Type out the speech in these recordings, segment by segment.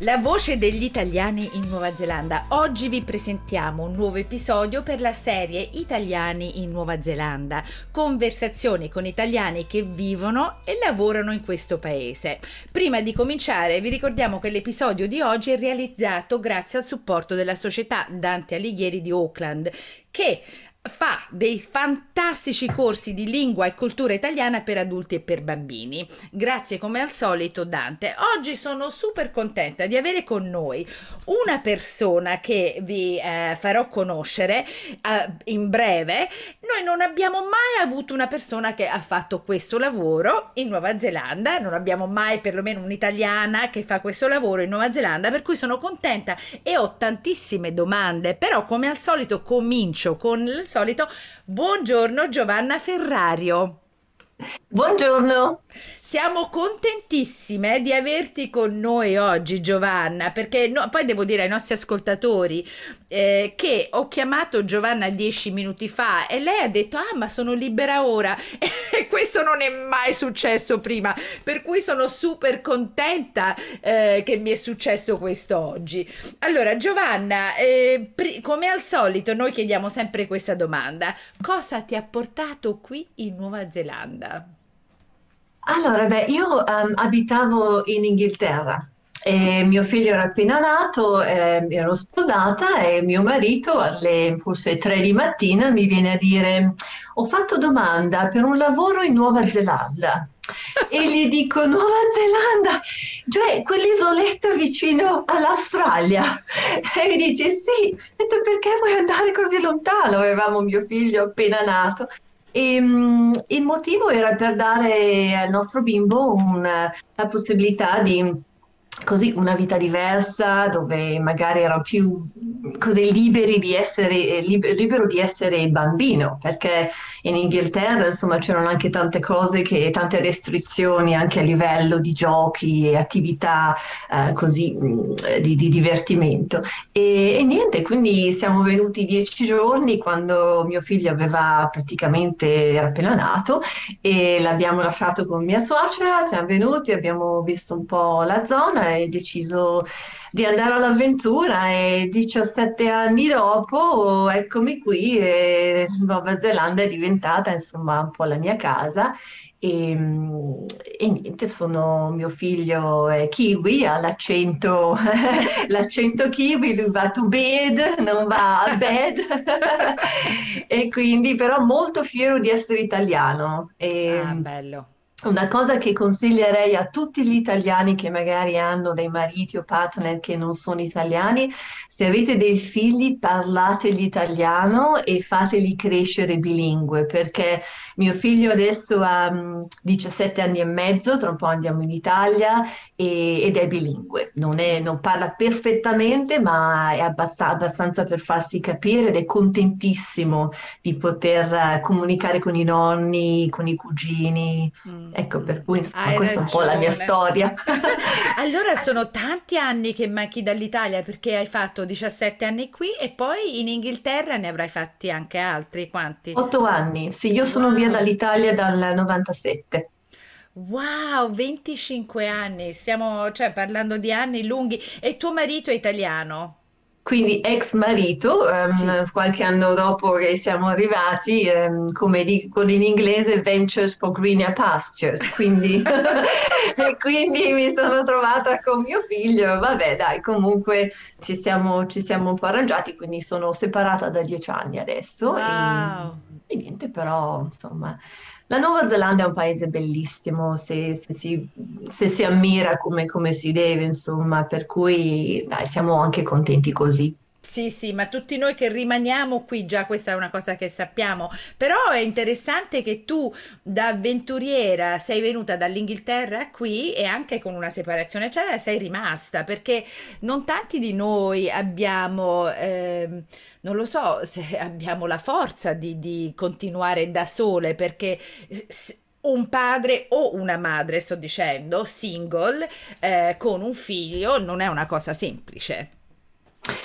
La voce degli italiani in Nuova Zelanda. Oggi vi presentiamo un nuovo episodio per la serie Italiani in Nuova Zelanda, conversazioni con italiani che vivono e lavorano in questo paese. Prima di cominciare vi ricordiamo che l'episodio di oggi è realizzato grazie al supporto della società Dante Alighieri di Auckland che fa dei fantastici corsi di lingua e cultura italiana per adulti e per bambini. Grazie come al solito Dante. Oggi sono super contenta di avere con noi una persona che vi eh, farò conoscere eh, in breve. Noi non abbiamo mai avuto una persona che ha fatto questo lavoro in Nuova Zelanda, non abbiamo mai perlomeno un'italiana che fa questo lavoro in Nuova Zelanda, per cui sono contenta e ho tantissime domande, però come al solito comincio con il solito. Buongiorno Giovanna Ferrario. Buongiorno. Siamo contentissime di averti con noi oggi, Giovanna, perché no, poi devo dire ai nostri ascoltatori eh, che ho chiamato Giovanna dieci minuti fa e lei ha detto: Ah, ma sono libera ora. E questo non è mai successo prima, per cui sono super contenta eh, che mi è successo questo oggi. Allora, Giovanna, eh, pri- come al solito, noi chiediamo sempre questa domanda: cosa ti ha portato qui in Nuova Zelanda? Allora, beh, io um, abitavo in Inghilterra e mio figlio era appena nato, eh, ero sposata e mio marito alle forse tre di mattina mi viene a dire ho fatto domanda per un lavoro in Nuova Zelanda. e gli dico Nuova Zelanda, cioè quell'isoletta vicino all'Australia. E mi dice sì, detto perché vuoi andare così lontano? Avevamo mio figlio appena nato. E, um, il motivo era per dare al nostro bimbo un, la possibilità di così una vita diversa dove magari erano più così liberi di essere liber, libero di essere bambino perché in Inghilterra insomma c'erano anche tante cose che tante restrizioni anche a livello di giochi e attività eh, così di, di, divertimento. E, e, niente quindi siamo venuti dieci giorni quando mio figlio aveva praticamente era appena nato e l'abbiamo lasciato con mia suocera siamo venuti abbiamo visto un po' la zona hai deciso di andare all'avventura e 17 anni dopo eccomi qui e Nuova Zelanda è diventata insomma un po' la mia casa e, e, niente, sono mio figlio è kiwi, ha l'accento, l'accento kiwi, lui va to bed, non va a bed, e quindi però molto fiero di essere italiano. E, ah, bello. Una cosa che consiglierei a tutti gli italiani che magari hanno dei mariti o partner che non sono italiani, se avete dei figli parlate l'italiano e fateli crescere bilingue, perché mio figlio adesso ha 17 mm, anni e mezzo, tra un po' andiamo in Italia e, ed è bilingue, non, è, non, parla perfettamente ma è abbastanza, abbastanza, per farsi capire ed è contentissimo di poter uh, comunicare con i nonni, con i cugini, mm. ecco per cui insomma, questa è un po' la mia storia. allora sono tanti anni che manchi dall'Italia perché hai fatto 17 anni qui e poi in Inghilterra ne avrai fatti anche altri, quanti? 8 anni, sì, io sono wow. via dall'Italia dal 97. Wow, 25 anni, stiamo cioè, parlando di anni lunghi. E tuo marito è italiano? Quindi ex marito, um, sì. qualche anno dopo che siamo arrivati, um, come dicono in inglese, Ventures for Greener Pastures, quindi, e quindi mi sono trovata con mio figlio, vabbè dai, comunque ci siamo, ci siamo un po' arrangiati, quindi sono separata da dieci anni adesso wow. e, e niente, però insomma la Nuova Zelanda è un paese bellissimo se, se, si, se si, ammira come, come, si deve, insomma, per cui dai, siamo anche contenti così. Sì, sì, ma tutti noi che rimaniamo qui, già questa è una cosa che sappiamo, però è interessante che tu da avventuriera sei venuta dall'Inghilterra qui e anche con una separazione eccetera sei rimasta, perché non tanti di noi abbiamo... Eh, non lo so se abbiamo la forza di, di continuare da sole perché un padre o una madre, sto dicendo, single, eh, con un figlio, non è una cosa semplice.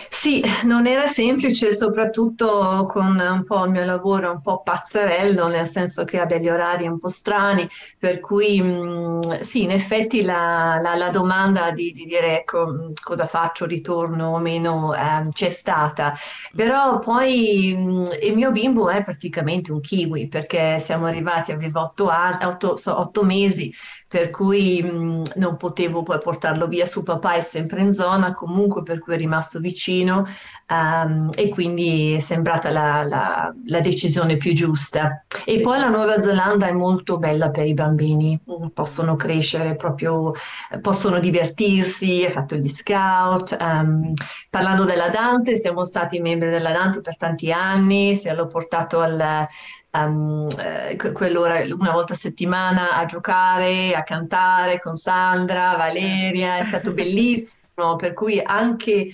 Sì, non era semplice, soprattutto con un po' il mio lavoro un po' pazzerello, nel senso che ha degli orari un po' strani, per cui mm, sì, in effetti la, la, la domanda di, di, dire ecco, mm, cosa faccio, ritorno o meno, eh, c'è stata. Però poi mm, il mio bimbo è praticamente un kiwi, perché siamo arrivati, aveva otto, so, otto mesi, per cui mh, non potevo poi portarlo via, suo papà è sempre in zona, comunque per cui è rimasto vicino um, e quindi è sembrata la, la, la, decisione più giusta. E poi la Nuova Zelanda è molto bella per i bambini, possono crescere proprio, possono divertirsi, ha fatto gli scout. Um, parlando della Dante, siamo stati membri della Dante per tanti anni, se l'ho portato al um, eh, quell'ora una volta a settimana a giocare, a cantare con Sandra, Valeria, è stato bellissimo, per cui anche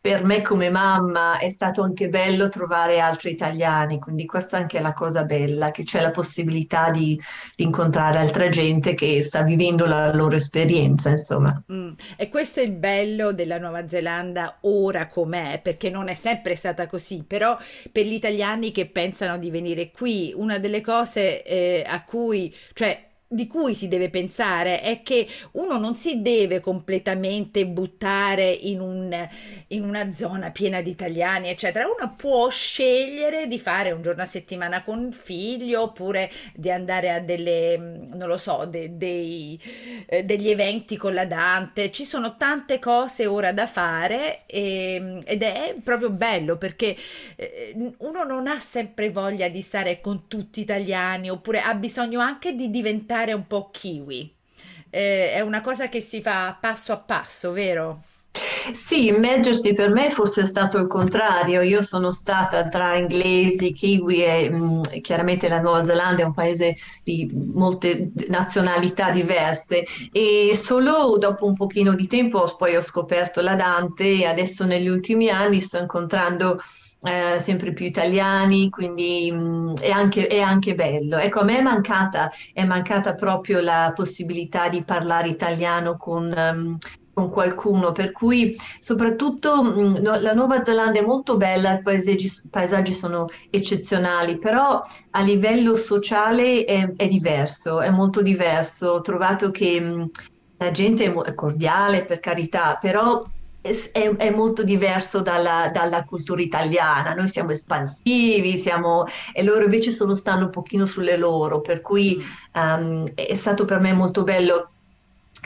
per me come mamma è stato anche bello trovare altri italiani, quindi questa è anche la cosa bella, che c'è la possibilità di, di incontrare altra gente che sta vivendo la loro esperienza, insomma. Mm. E questo è il bello della Nuova Zelanda ora com'è, perché non è sempre stata così, però per gli italiani che pensano di venire qui, una delle cose eh, a cui, cioè di cui si deve pensare è che uno non si deve completamente buttare in, un, in, una zona piena di italiani, eccetera. Uno può scegliere di fare un giorno a settimana con figlio oppure di andare a delle, non lo so, de, dei, eh, degli eventi con la Dante. Ci sono tante cose ora da fare e, ed è proprio bello perché eh, uno non ha sempre voglia di stare con tutti italiani oppure ha bisogno anche di diventare diventare un po' kiwi. Eh, è una cosa che si fa passo a passo, vero? Sì, immergersi per me forse è stato il contrario. Io sono stata tra inglesi, kiwi e mh, mm, chiaramente la Nuova Zelanda è un paese di molte nazionalità diverse e solo dopo un pochino di tempo poi ho scoperto la Dante e adesso negli ultimi anni sto incontrando eh, sempre più italiani, quindi mh, mm, è, anche, è, anche, bello. Ecco, a me è mancata, è mancata proprio la possibilità di parlare italiano con, um, con qualcuno, per cui soprattutto mh, mm, la Nuova Zelanda è molto bella, i paesaggi, paesaggi sono eccezionali, però a livello sociale è, è, diverso, è molto diverso. Ho trovato che mh, mm, la gente è cordiale, per carità, però è, è, molto diverso dalla, dalla, cultura italiana. Noi siamo espansivi, siamo, e loro invece sono, stanno un pochino sulle loro, per cui um, è stato per me molto bello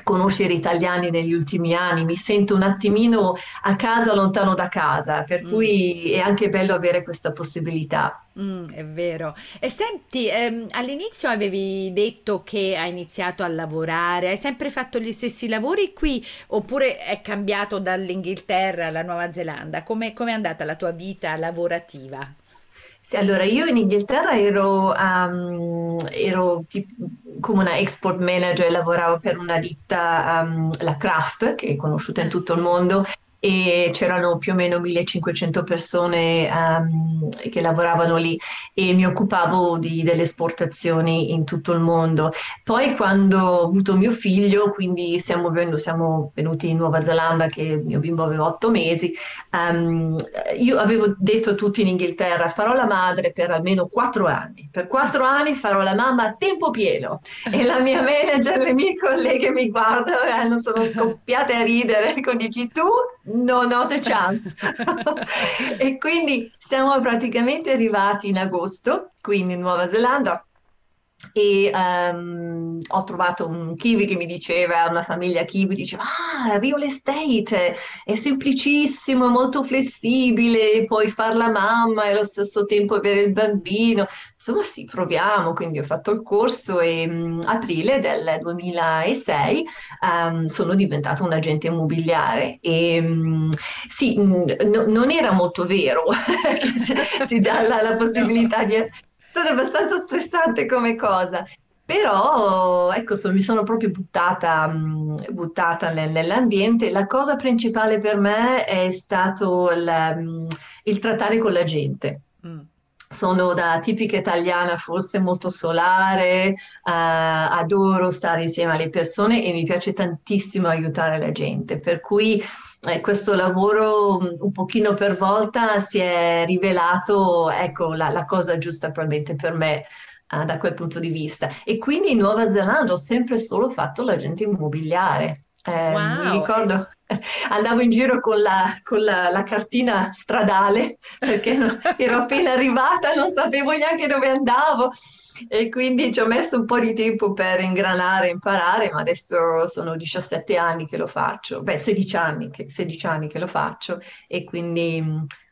conoscere italiani negli ultimi anni, mi sento un attimino a casa lontano da casa, per mm. cui è anche bello avere questa possibilità. Mm, è vero. E senti, ehm, all'inizio avevi detto che hai iniziato a lavorare, hai sempre fatto gli stessi lavori qui oppure è cambiato dall'Inghilterra alla Nuova Zelanda? Come è andata la tua vita lavorativa? Sì, allora io in Inghilterra ero, um, ero tipo, come una export manager, lavoravo per una ditta, um, la Kraft, che è conosciuta in tutto il mondo, e c'erano più o meno 1500 persone um, che lavoravano lì e mi occupavo di, delle esportazioni in tutto il mondo. Poi quando ho avuto mio figlio, quindi siamo, venuti, siamo venuti in Nuova Zelanda che mio bimbo aveva otto mesi, um, io avevo detto a tutti in Inghilterra farò la madre per almeno quattro anni. Per quattro anni farò la mamma a tempo pieno e la mia manager, le mie colleghe mi guardano e sono scoppiate a ridere, ecco dici tu no, not a chance. e quindi siamo praticamente arrivati in agosto, quindi in Nuova Zelanda, e um, ho trovato un kiwi che mi diceva, una famiglia kiwi, diceva, ah, real estate è semplicissimo, è molto flessibile, puoi fare la mamma e allo stesso tempo avere il bambino. Insomma, sì, proviamo, quindi ho fatto il corso e um, aprile del 2006 um, sono diventata un agente immobiliare e sì, n- non era molto vero che ti dà la, la possibilità di stata abbastanza stressante come cosa. Però, ecco, so, mi sono proprio buttata, buttata nel, nell'ambiente. La cosa principale per me è stato il, il trattare con la gente. Mm sono da tipica italiana, forse molto solare, uh, adoro stare insieme alle persone e mi piace tantissimo aiutare la gente, per cui eh, questo lavoro mm, un pochino per volta si è rivelato, ecco, la, la cosa giusta probabilmente per me uh, da quel punto di vista. E quindi in Nuova Zelanda ho sempre solo fatto l'agente immobiliare. Eh, wow. Mi ricordo, andavo in giro con la, con la, la cartina stradale perché ero appena arrivata, non sapevo neanche dove andavo e quindi ci ho messo un po' di tempo per ingranare, imparare, ma adesso sono 17 anni che lo faccio, beh 16 anni che, 16 anni che lo faccio. E quindi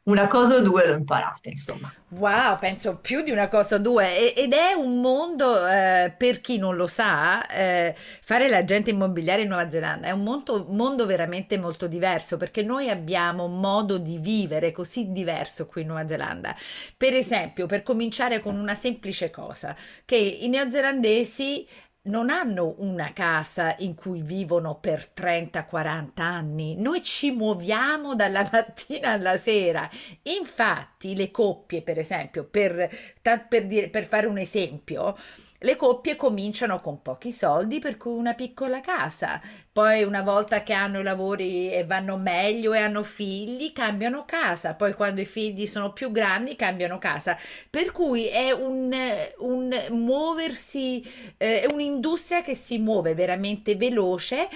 una cosa o due l'ho imparata, insomma. Wow, penso più di una cosa o due. ed è un mondo, eh, per chi non lo sa, eh, fare l'agente immobiliare in Nuova Zelanda è un mondo, mondo, veramente molto diverso perché noi abbiamo modo di vivere così diverso qui in Nuova Zelanda. Per esempio, per cominciare con una semplice cosa, che i neozelandesi non hanno una casa in cui vivono per 30-40 anni, noi ci muoviamo dalla mattina alla sera. Infatti le coppie, per esempio, per, per, dire, per fare un esempio, le coppie cominciano con pochi soldi, per cui una piccola casa. Poi una volta che hanno i lavori e vanno meglio e hanno figli, cambiano casa. Poi quando i figli sono più grandi, cambiano casa. Per cui è un, un muoversi, eh, è un'industria che si muove veramente veloce.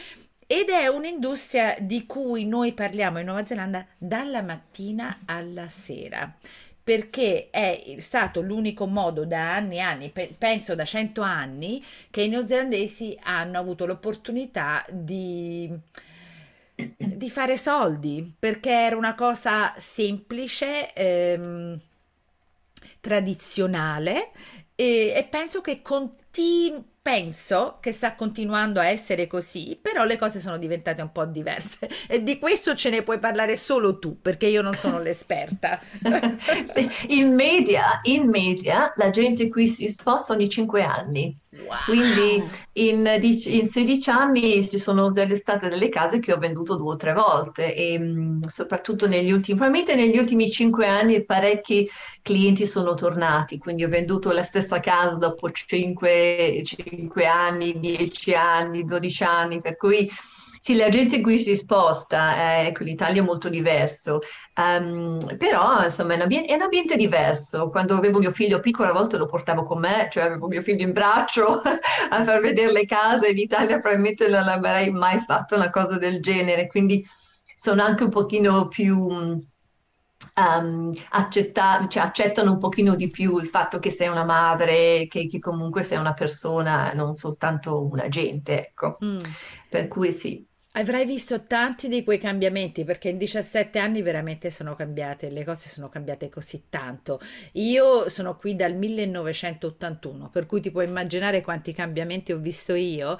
Ed è un'industria di cui noi parliamo in Nuova Zelanda dalla mattina alla sera perché è stato l'unico modo da anni e anni, penso da cento anni, che i neozelandesi hanno avuto l'opportunità di, di fare soldi, perché era una cosa semplice, ehm, tradizionale e, e penso che continui penso che sta continuando a essere così, però le cose sono diventate un po' diverse e di questo ce ne puoi parlare solo tu, perché io non sono l'esperta. in, media, in media, la gente qui si sposta ogni 5 anni. Wow. Quindi in, in, 16 anni ci sono state delle case che ho venduto due o tre volte e soprattutto negli ultimi, probabilmente negli ultimi 5 anni parecchi clienti sono tornati, quindi ho venduto la stessa casa dopo 5, 5 anni, 10 anni, 12 anni, per cui sì, la gente qui si sposta, eh, ecco, l'Italia è molto diverso, um, però insomma è un, ambiente, è un, ambiente, diverso. Quando avevo mio figlio piccolo a volte lo portavo con me, cioè avevo mio figlio in braccio a far vedere le case, in Italia probabilmente non avrei mai fatto una cosa del genere, quindi sono anche un pochino più... Um, accetta, cioè, accettano un pochino di più il fatto che sei una madre, che, che comunque sei una persona, non soltanto un agente, ecco. Mm. Per cui sì. Avrai visto tanti di quei cambiamenti perché in 17 anni veramente sono cambiate, le cose sono cambiate così tanto. Io sono qui dal 1981, per cui ti puoi immaginare quanti cambiamenti ho visto io,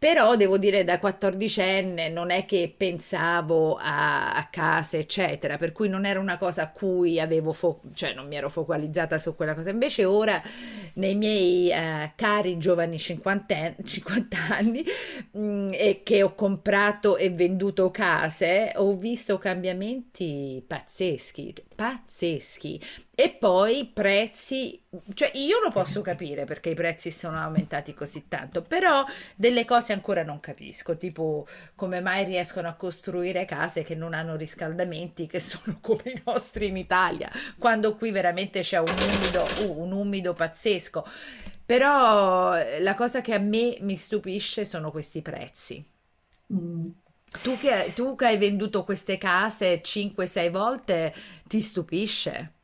però devo dire da 14enne non è che pensavo a, a case, eccetera, per cui non era una cosa a cui avevo, fo- cioè non mi ero focalizzata su quella cosa. Invece ora, nei miei eh, cari giovani 50, 50 anni, mh, e che ho comprato e venduto case, ho visto cambiamenti pazzeschi, pazzeschi. E poi prezzi, cioè io lo posso capire perché i prezzi sono aumentati così tanto, però delle cose ancora non capisco, tipo come mai riescono a costruire case che non hanno riscaldamenti, che sono come i nostri in Italia, quando qui veramente c'è un umido, uh, un umido pazzesco. Però la cosa che a me mi stupisce sono questi prezzi. Tu che, tu che hai venduto queste case 5-6 volte, ti stupisce?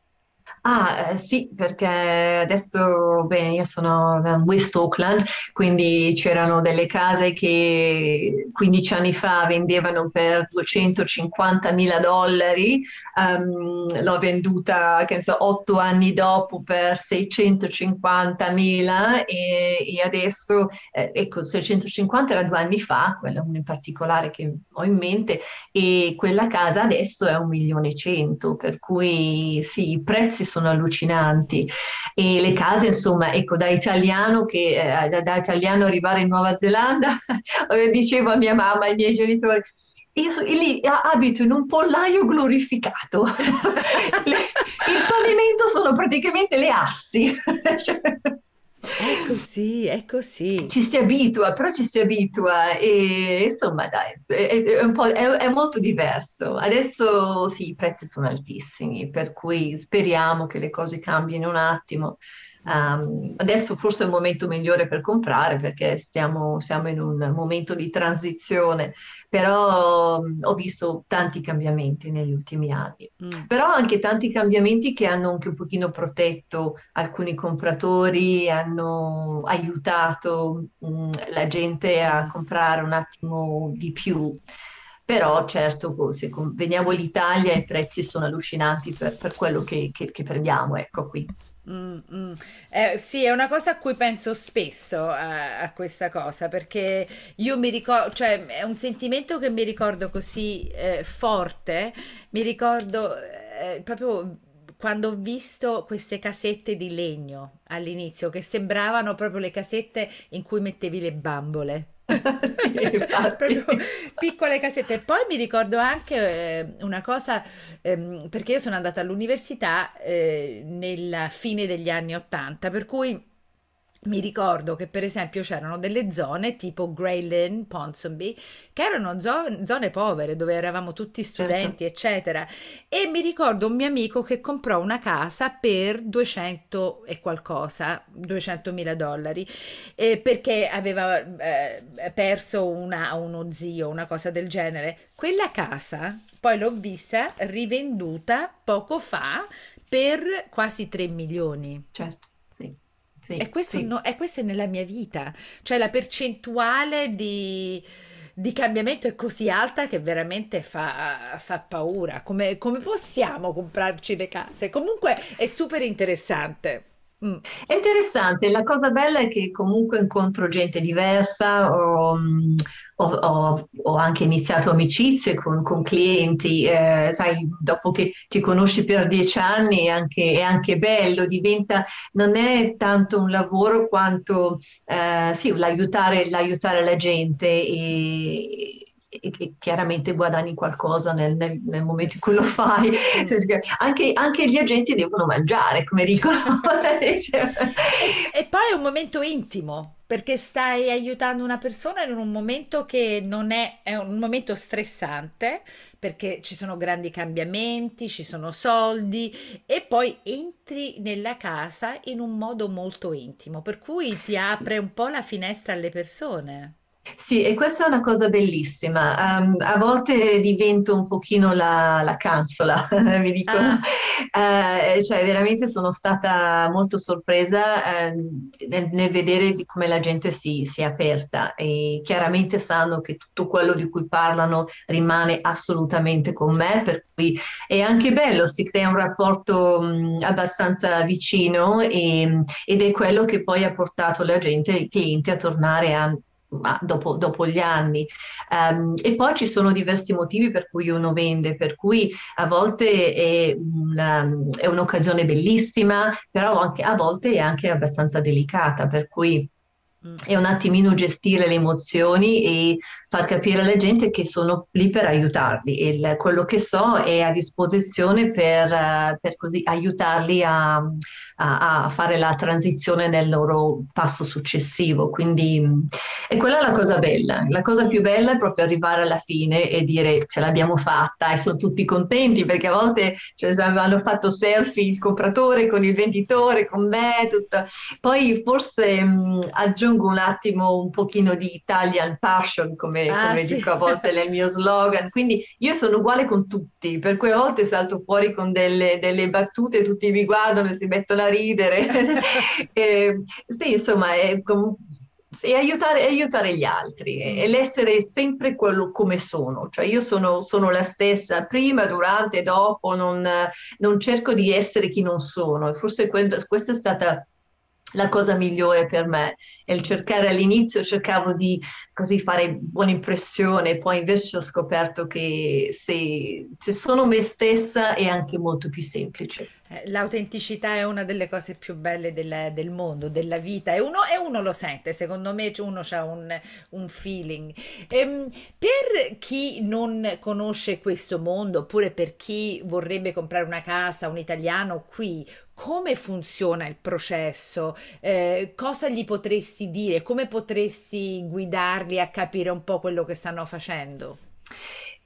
Ah, eh, sì, perché adesso, bene, io sono da West Auckland, quindi c'erano delle case che 15 anni fa vendevano per 250 mila dollari, um, l'ho venduta, che so, 8 anni dopo per 650 mila e, e, adesso, eh, ecco, 650 era due anni fa, quella in particolare che ho in mente, e quella casa adesso è un milione e cento, per cui sì, i prezzi sono sono allucinanti e le case insomma ecco da italiano che eh, da, da, italiano arrivare in Nuova Zelanda dicevo a mia mamma ai miei genitori io lì abito in un pollaio glorificato. il pavimento sono praticamente le assi. È così, è così. Ci si abitua, però ci si abitua e insomma dai, è, è, è molto diverso. Adesso sì, i prezzi sono altissimi, per cui speriamo che le cose cambino un attimo. Um, adesso forse è il momento migliore per comprare perché stiamo, siamo in un momento di transizione, però um, ho visto tanti cambiamenti negli ultimi anni, mm. però anche tanti cambiamenti che hanno anche un pochino protetto alcuni compratori, hanno aiutato um, la gente a comprare un attimo di più. Però certo, se veniamo all'Italia i prezzi sono allucinanti per, per quello che, che, che prendiamo, ecco qui. Mm, mm. Eh, sì, è una cosa a cui penso spesso a, a questa cosa perché io mi ricordo, cioè è un sentimento che mi ricordo così eh, forte, mi ricordo eh, proprio quando ho visto queste casette di legno all'inizio che sembravano proprio le casette in cui mettevi le bambole. Proprio piccole casette. Poi mi ricordo anche eh, una cosa, ehm, perché io sono andata all'università eh, nella fine degli anni Ottanta, per cui mi ricordo che per esempio c'erano delle zone tipo Grey Lynn, Ponsonby, che erano zo- zone povere dove eravamo tutti certo. studenti, certo. eccetera. E mi ricordo un mio amico che comprò una casa per 200 e qualcosa, 200 mila dollari, eh, perché aveva eh, perso una, uno zio, una cosa del genere. Quella casa poi l'ho vista rivenduta poco fa per quasi 3 milioni. Certo. Sì, e, questo sì. no, e questo è nella mia vita, cioè la percentuale di, di cambiamento è così alta che veramente fa, fa paura. Come, come, possiamo comprarci le case? Comunque è super interessante. Mm. È interessante, la cosa bella è che comunque incontro gente diversa, mm, ho, ho, ho anche iniziato amicizie con, con clienti, eh, sai, dopo che ti conosci per dieci anni è anche, è anche bello, diventa, non è tanto un lavoro quanto eh, sì, l'aiutare, l'aiutare la gente e, e, e chiaramente guadagni qualcosa nel, nel, nel, momento in cui lo fai. Anche, anche gli agenti devono mangiare, come dicono. Cioè, e, e poi è un momento intimo perché stai aiutando una persona in un momento che non è, è un momento stressante perché ci sono grandi cambiamenti, ci sono soldi e poi entri nella casa in un modo molto intimo, per cui ti apre un po' la finestra alle persone. Sì, e questa è una cosa bellissima. Um, a volte divento un pochino la, la canzola, mi dicono. Ah. Uh, cioè, veramente sono stata molto sorpresa uh, nel, nel, vedere di come la gente si, si, è aperta e chiaramente sanno che tutto quello di cui parlano rimane assolutamente con me, per cui è anche bello, si crea un rapporto um, abbastanza vicino e, ed è quello che poi ha portato la gente, i clienti a tornare a ma dopo, dopo gli anni. Um, e poi ci sono diversi motivi per cui uno vende, per cui a volte è, una, è un'occasione bellissima, però anche, a volte è anche abbastanza delicata, per cui è un attimino gestire le emozioni e far capire alla gente che sono lì per aiutarli e quello che so è a disposizione per, per così aiutarli a, a, a, fare la transizione nel loro passo successivo. Quindi e quella è la cosa bella. La cosa più bella è proprio arrivare alla fine e dire ce l'abbiamo fatta e sono tutti contenti perché a volte cioè, hanno fatto selfie il compratore con il venditore, con me, tutto. Poi forse mh, aggiungo aggiungo un attimo un pochino di Italian passion, come, ah, come sì. dico a volte nel mio slogan. Quindi io sono uguale con tutti, per cui a volte salto fuori con delle, delle battute, tutti mi guardano e si mettono a ridere. e, sì, insomma, è com- e aiutare, aiutare, gli altri e, l'essere sempre quello come sono, cioè io sono, sono la stessa prima, durante, dopo, non, non, cerco di essere chi non sono e forse questa è stata la cosa migliore per me. E il cercare all'inizio cercavo di così fare buona impressione, poi invece ho scoperto che se, se sono me stessa è anche molto più semplice. Eh, l'autenticità è una delle cose più belle del, del mondo, della vita, e uno, e uno, lo sente, secondo me uno ha un, un feeling. Ehm, per chi non conosce questo mondo, oppure per chi vorrebbe comprare una casa, un italiano qui, come funziona il processo? Eh, cosa gli potresti dire? Come potresti guidarli a capire un po' quello che stanno facendo?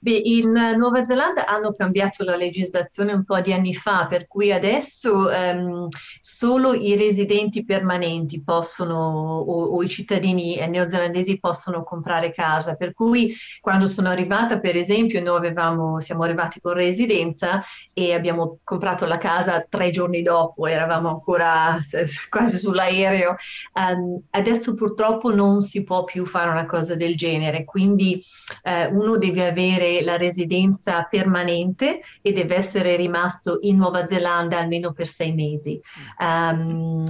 Beh, in Nuova Zelanda hanno cambiato la legislazione un po' di anni fa, per cui adesso ehm, solo i residenti permanenti possono, o, o, i cittadini neozelandesi possono comprare casa. Per cui quando sono arrivata, per esempio, noi avevamo, siamo arrivati con residenza e abbiamo comprato la casa tre giorni dopo, eravamo ancora eh, quasi sull'aereo. Um, adesso purtroppo non si può più fare una cosa del genere, quindi eh, uno deve avere la residenza permanente e deve essere rimasto in Nuova Zelanda almeno per sei mesi. Um,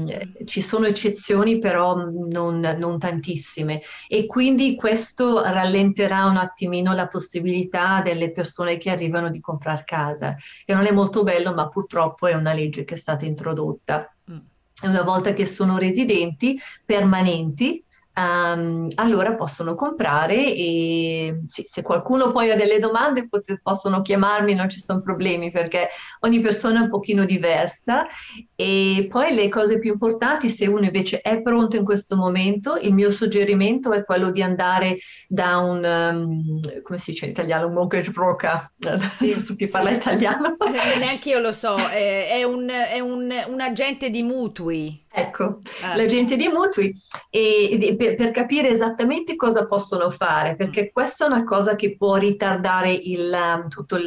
ci sono eccezioni, però non, non, tantissime. E quindi questo rallenterà un attimino la possibilità delle persone che arrivano di comprare casa, che non è molto bello, ma purtroppo è una legge che è stata introdotta. Mm. Una volta che sono residenti permanenti, um, allora possono comprare e sì, se qualcuno poi ha delle domande pot- possono chiamarmi, non ci sono problemi perché ogni persona è un pochino diversa e poi le cose più importanti, se uno invece è pronto in questo momento, il mio suggerimento è quello di andare da un, um, come si dice in italiano, un mortgage broker, sì, non so più sì. parla italiano. Eh, neanche io lo so, è, è, un, è un, un agente di mutui. Ecco, ah. l'agente di mutui e, e per, per, capire esattamente cosa possono fare, perché mm. questa è una cosa che può ritardare il, um, tutto il,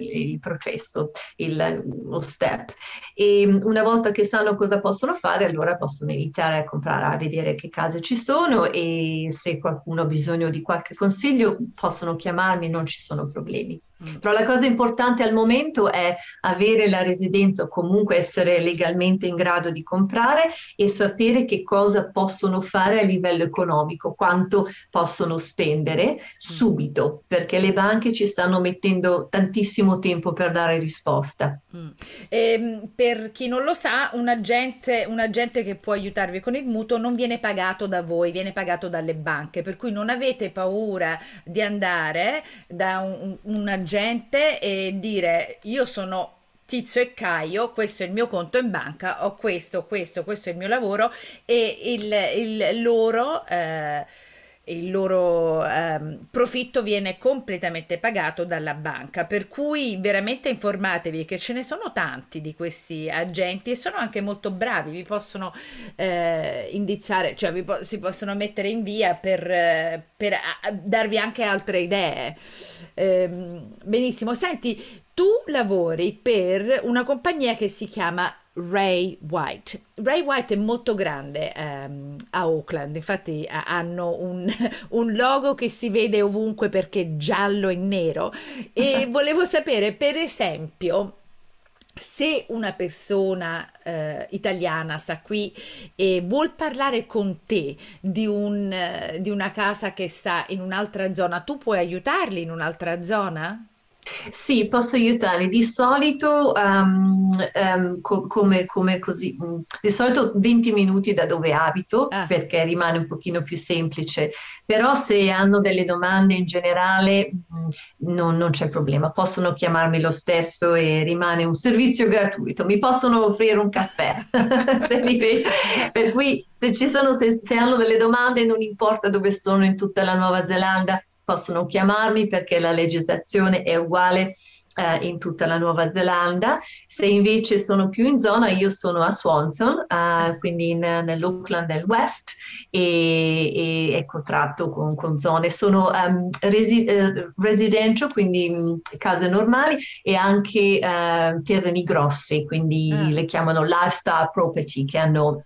il, il processo, lo step. E una volta che sanno cosa possono fare, allora possono iniziare a comprare, a vedere che case ci sono e se qualcuno ha bisogno di qualche consiglio possono chiamarmi, non ci sono problemi. Mm. Però la cosa importante al momento è avere la residenza o comunque essere legalmente in grado di comprare e sapere che cosa possono fare a livello economico, quanto possono spendere mm. subito, perché le banche ci stanno mettendo tantissimo tempo per dare risposta. Mm. E, ehm, per chi non lo sa, un agente, un agente che può aiutarvi con il mutuo non viene pagato da voi, viene pagato dalle banche, per cui non avete paura di andare da un, un agente gente e dire io sono Tizio e Caio, questo è il mio conto in banca, ho questo, questo, questo è il mio lavoro e il, il loro... Eh, il loro ehm, profitto viene completamente pagato dalla banca, per cui veramente informatevi che ce ne sono tanti di questi agenti e sono anche molto bravi, vi possono eh, indizzare, cioè vi po- si possono mettere in via per, eh, per a- darvi anche altre idee. Eh, benissimo, senti, tu lavori per una compagnia che si chiama Ray White. Ray White è molto grande um, a Auckland, infatti uh, hanno un, un, logo che si vede ovunque perché è giallo e nero e volevo sapere per esempio se una persona uh, italiana sta qui e vuol parlare con te di, un, uh, di una casa che sta in un'altra zona, tu puoi aiutarli in un'altra zona? Sì, posso aiutare. Di solito, um, um, co- come, come, così, um, di solito 20 minuti da dove abito, ah. perché rimane un pochino più semplice. Però se hanno delle domande in generale, mm, non, non, c'è problema. Possono chiamarmi lo stesso e rimane un servizio gratuito. Mi possono offrire un caffè. per cui se, ci sono, se, se hanno delle domande, non importa dove sono in tutta la Nuova Zelanda, possono chiamarmi perché la legislazione è uguale eh, in tutta la Nuova Zelanda. Se invece sono più in zona, io sono a Swanson, eh, quindi in, nell'Auckland del West, e, e ecco tratto con, con zone. Sono um, resi, eh, residential, quindi mh, mm, case normali, e anche eh, terreni grossi, quindi ah. le chiamano lifestyle property, che hanno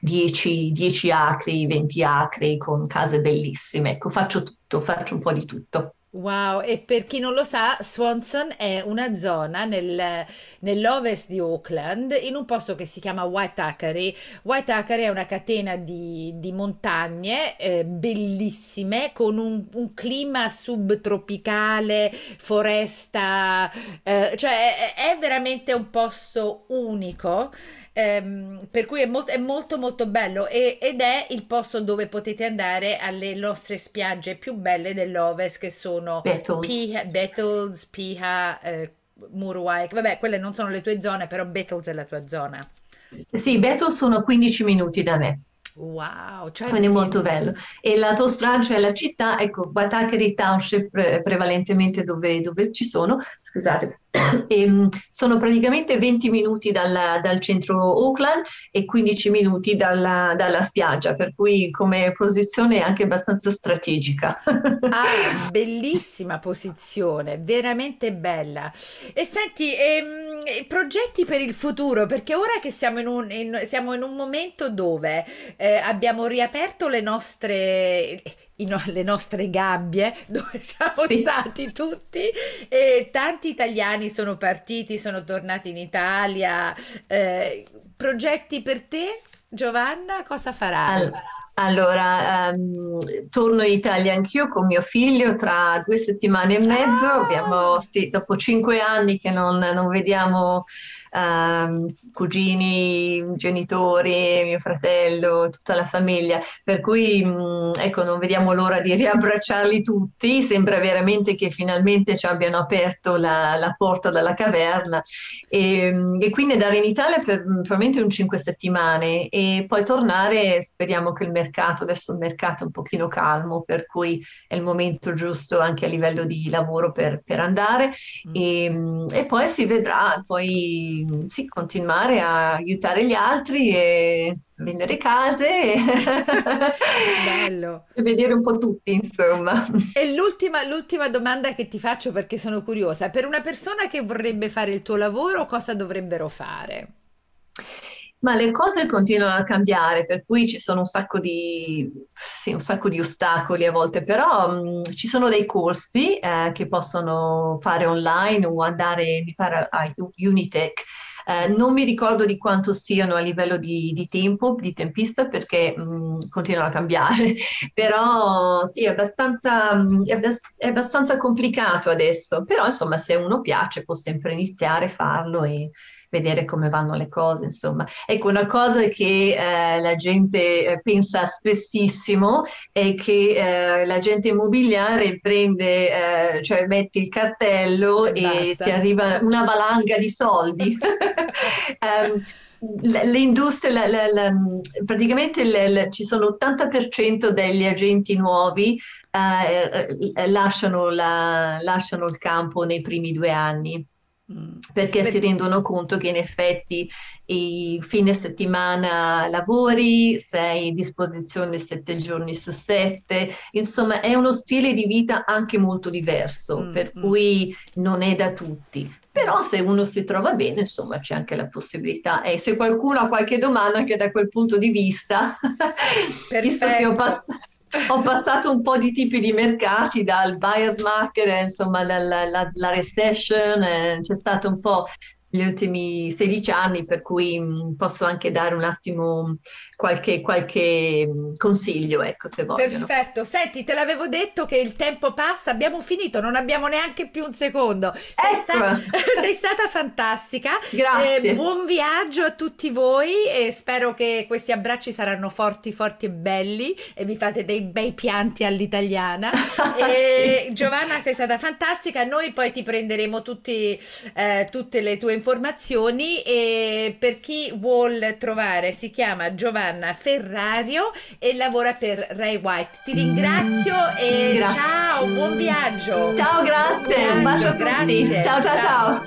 10, 10 acri, 20 acri con case bellissime. Ecco, faccio tutto, faccio un po' di tutto. Wow, e per chi non lo sa, Swanson è una zona nel- nell'ovest di Auckland, in un posto che si chiama Waitakere. Waitakere è una catena di, di montagne eh, bellissime, con un, un clima subtropicale, foresta, eh, cioè è, è veramente un posto unico. Ehm, per cui è, molto, è molto molto bello e- ed è il posto dove potete andare alle nostre spiagge più belle dell'Ovest che sono Beatles. Piha, Bettles, Piha, eh, Murwai. Vabbè, quelle non sono le tue zone, però Bettles è la tua zona. Sì, Beatles sono 15 minuti da me. Wow, cioè Quindi è molto bello. E la Tostrada, cioè la città, ecco, Waitakere Township pre- prevalentemente dove, dove ci sono, scusate, e, mh, sono praticamente 20 minuti dalla- dal centro Auckland e 15 minuti dalla, dalla spiaggia, per cui come posizione è anche abbastanza strategica. Ah, bellissima posizione, veramente bella. E senti, ehm, progetti per il futuro, perché ora che siamo in un, in- siamo in un momento dove eh, abbiamo riaperto le nostre, no- le nostre gabbie, dove siamo Sì. stati tutti, e tanti italiani sono partiti, sono tornati in Italia. Eh, progetti per te, Giovanna? Cosa farai? Al- Allora, ehm, torno in Italia anch'io con mio figlio tra due settimane e mezzo. Ah! Abbiamo, sì, dopo cinque anni che non, non vediamo ehm, cugini, genitori, mio fratello, tutta la famiglia. Per cui, mh, ecco, non vediamo l'ora di riabbracciarli tutti. Sembra veramente che finalmente ci abbiano aperto la, la porta dalla caverna. E, e quindi andare in Italia per mm, probabilmente un 5 settimane e poi tornare, speriamo che il mercato, adesso il mercato è un pochino calmo, per cui è il momento giusto anche a livello di lavoro per, per andare Mm. e, mm, e poi si vedrà, poi mm, sì, continuare a aiutare gli altri e vendere case e, e vedere un po' tutti, insomma. E l'ultima l'ultima domanda che ti faccio perché sono curiosa, per una persona che vorrebbe fare il tuo lavoro, cosa dovrebbero fare? Ma le cose continuano a cambiare, per cui ci sono un sacco di, sì, un sacco di ostacoli a volte, però mh, ci sono dei corsi eh, che possono fare online o andare, mi pare, a U- Unitec. Eh, non mi ricordo di quanto siano a livello di, di tempo, di tempista, perché mh, continuano a cambiare, però sì, è abbastanza, mh, è abbas- è abbastanza complicato adesso, però insomma se uno piace può sempre iniziare a farlo e vedere come vanno le cose, insomma. Ecco, una cosa che eh, la gente eh, pensa spessissimo è che eh, l'agente immobiliare prende, eh, cioè metti il cartello E e ti arriva una valanga di soldi. L- le industrie, la- la- la- praticamente ci sono l'80% degli agenti nuovi eh, eh, lasciano, la- lasciano il campo nei primi due anni. Perché Per- si rendono conto che in effetti i fine settimana lavori, sei a disposizione sette giorni su sette, insomma è uno stile di vita anche molto diverso, Mm, per mm. cui non è da tutti. Però se uno si trova bene, insomma, c'è anche la possibilità. E se qualcuno ha qualche domanda anche da quel punto di vista, visto che ho passato ho passato un po' di tipi di mercati, dal buyer's market, eh, insomma, dalla la, la recession, eh, c'è stato un po' gli ultimi 16 anni, per cui mh, posso anche dare un attimo qualche, qualche mh, consiglio, ecco, se vogliono. Perfetto, senti, te l'avevo detto che il tempo passa, abbiamo finito, non abbiamo neanche più un secondo. Sei sta- Ecco, sei stata fantastica. grazie. Eh, buon viaggio a tutti voi e spero che questi abbracci saranno forti, forti e belli e vi fate dei bei pianti all'italiana. E Giovanna, sei stata fantastica. Noi poi ti prenderemo tutti, eh, tutte le tue informazioni e per chi vuol trovare si chiama Giovanna Ferrario e lavora per Ray White. Ti ringrazio e Gra- ciao, buon viaggio. Ciao, grazie, un bacio a tutti. Grazie, Ciao, ciao, ciao.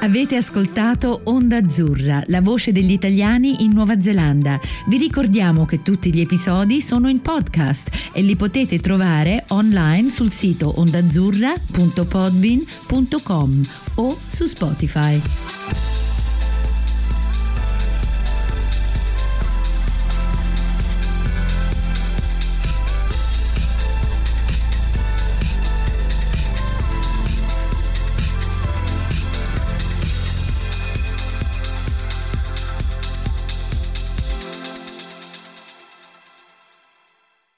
Avete ascoltato Onda Azzurra, la voce degli italiani in Nuova Zelanda. Vi ricordiamo che tutti gli episodi sono in podcast e li potete trovare online sul sito ondazzurra.podbean.com o su Spotify.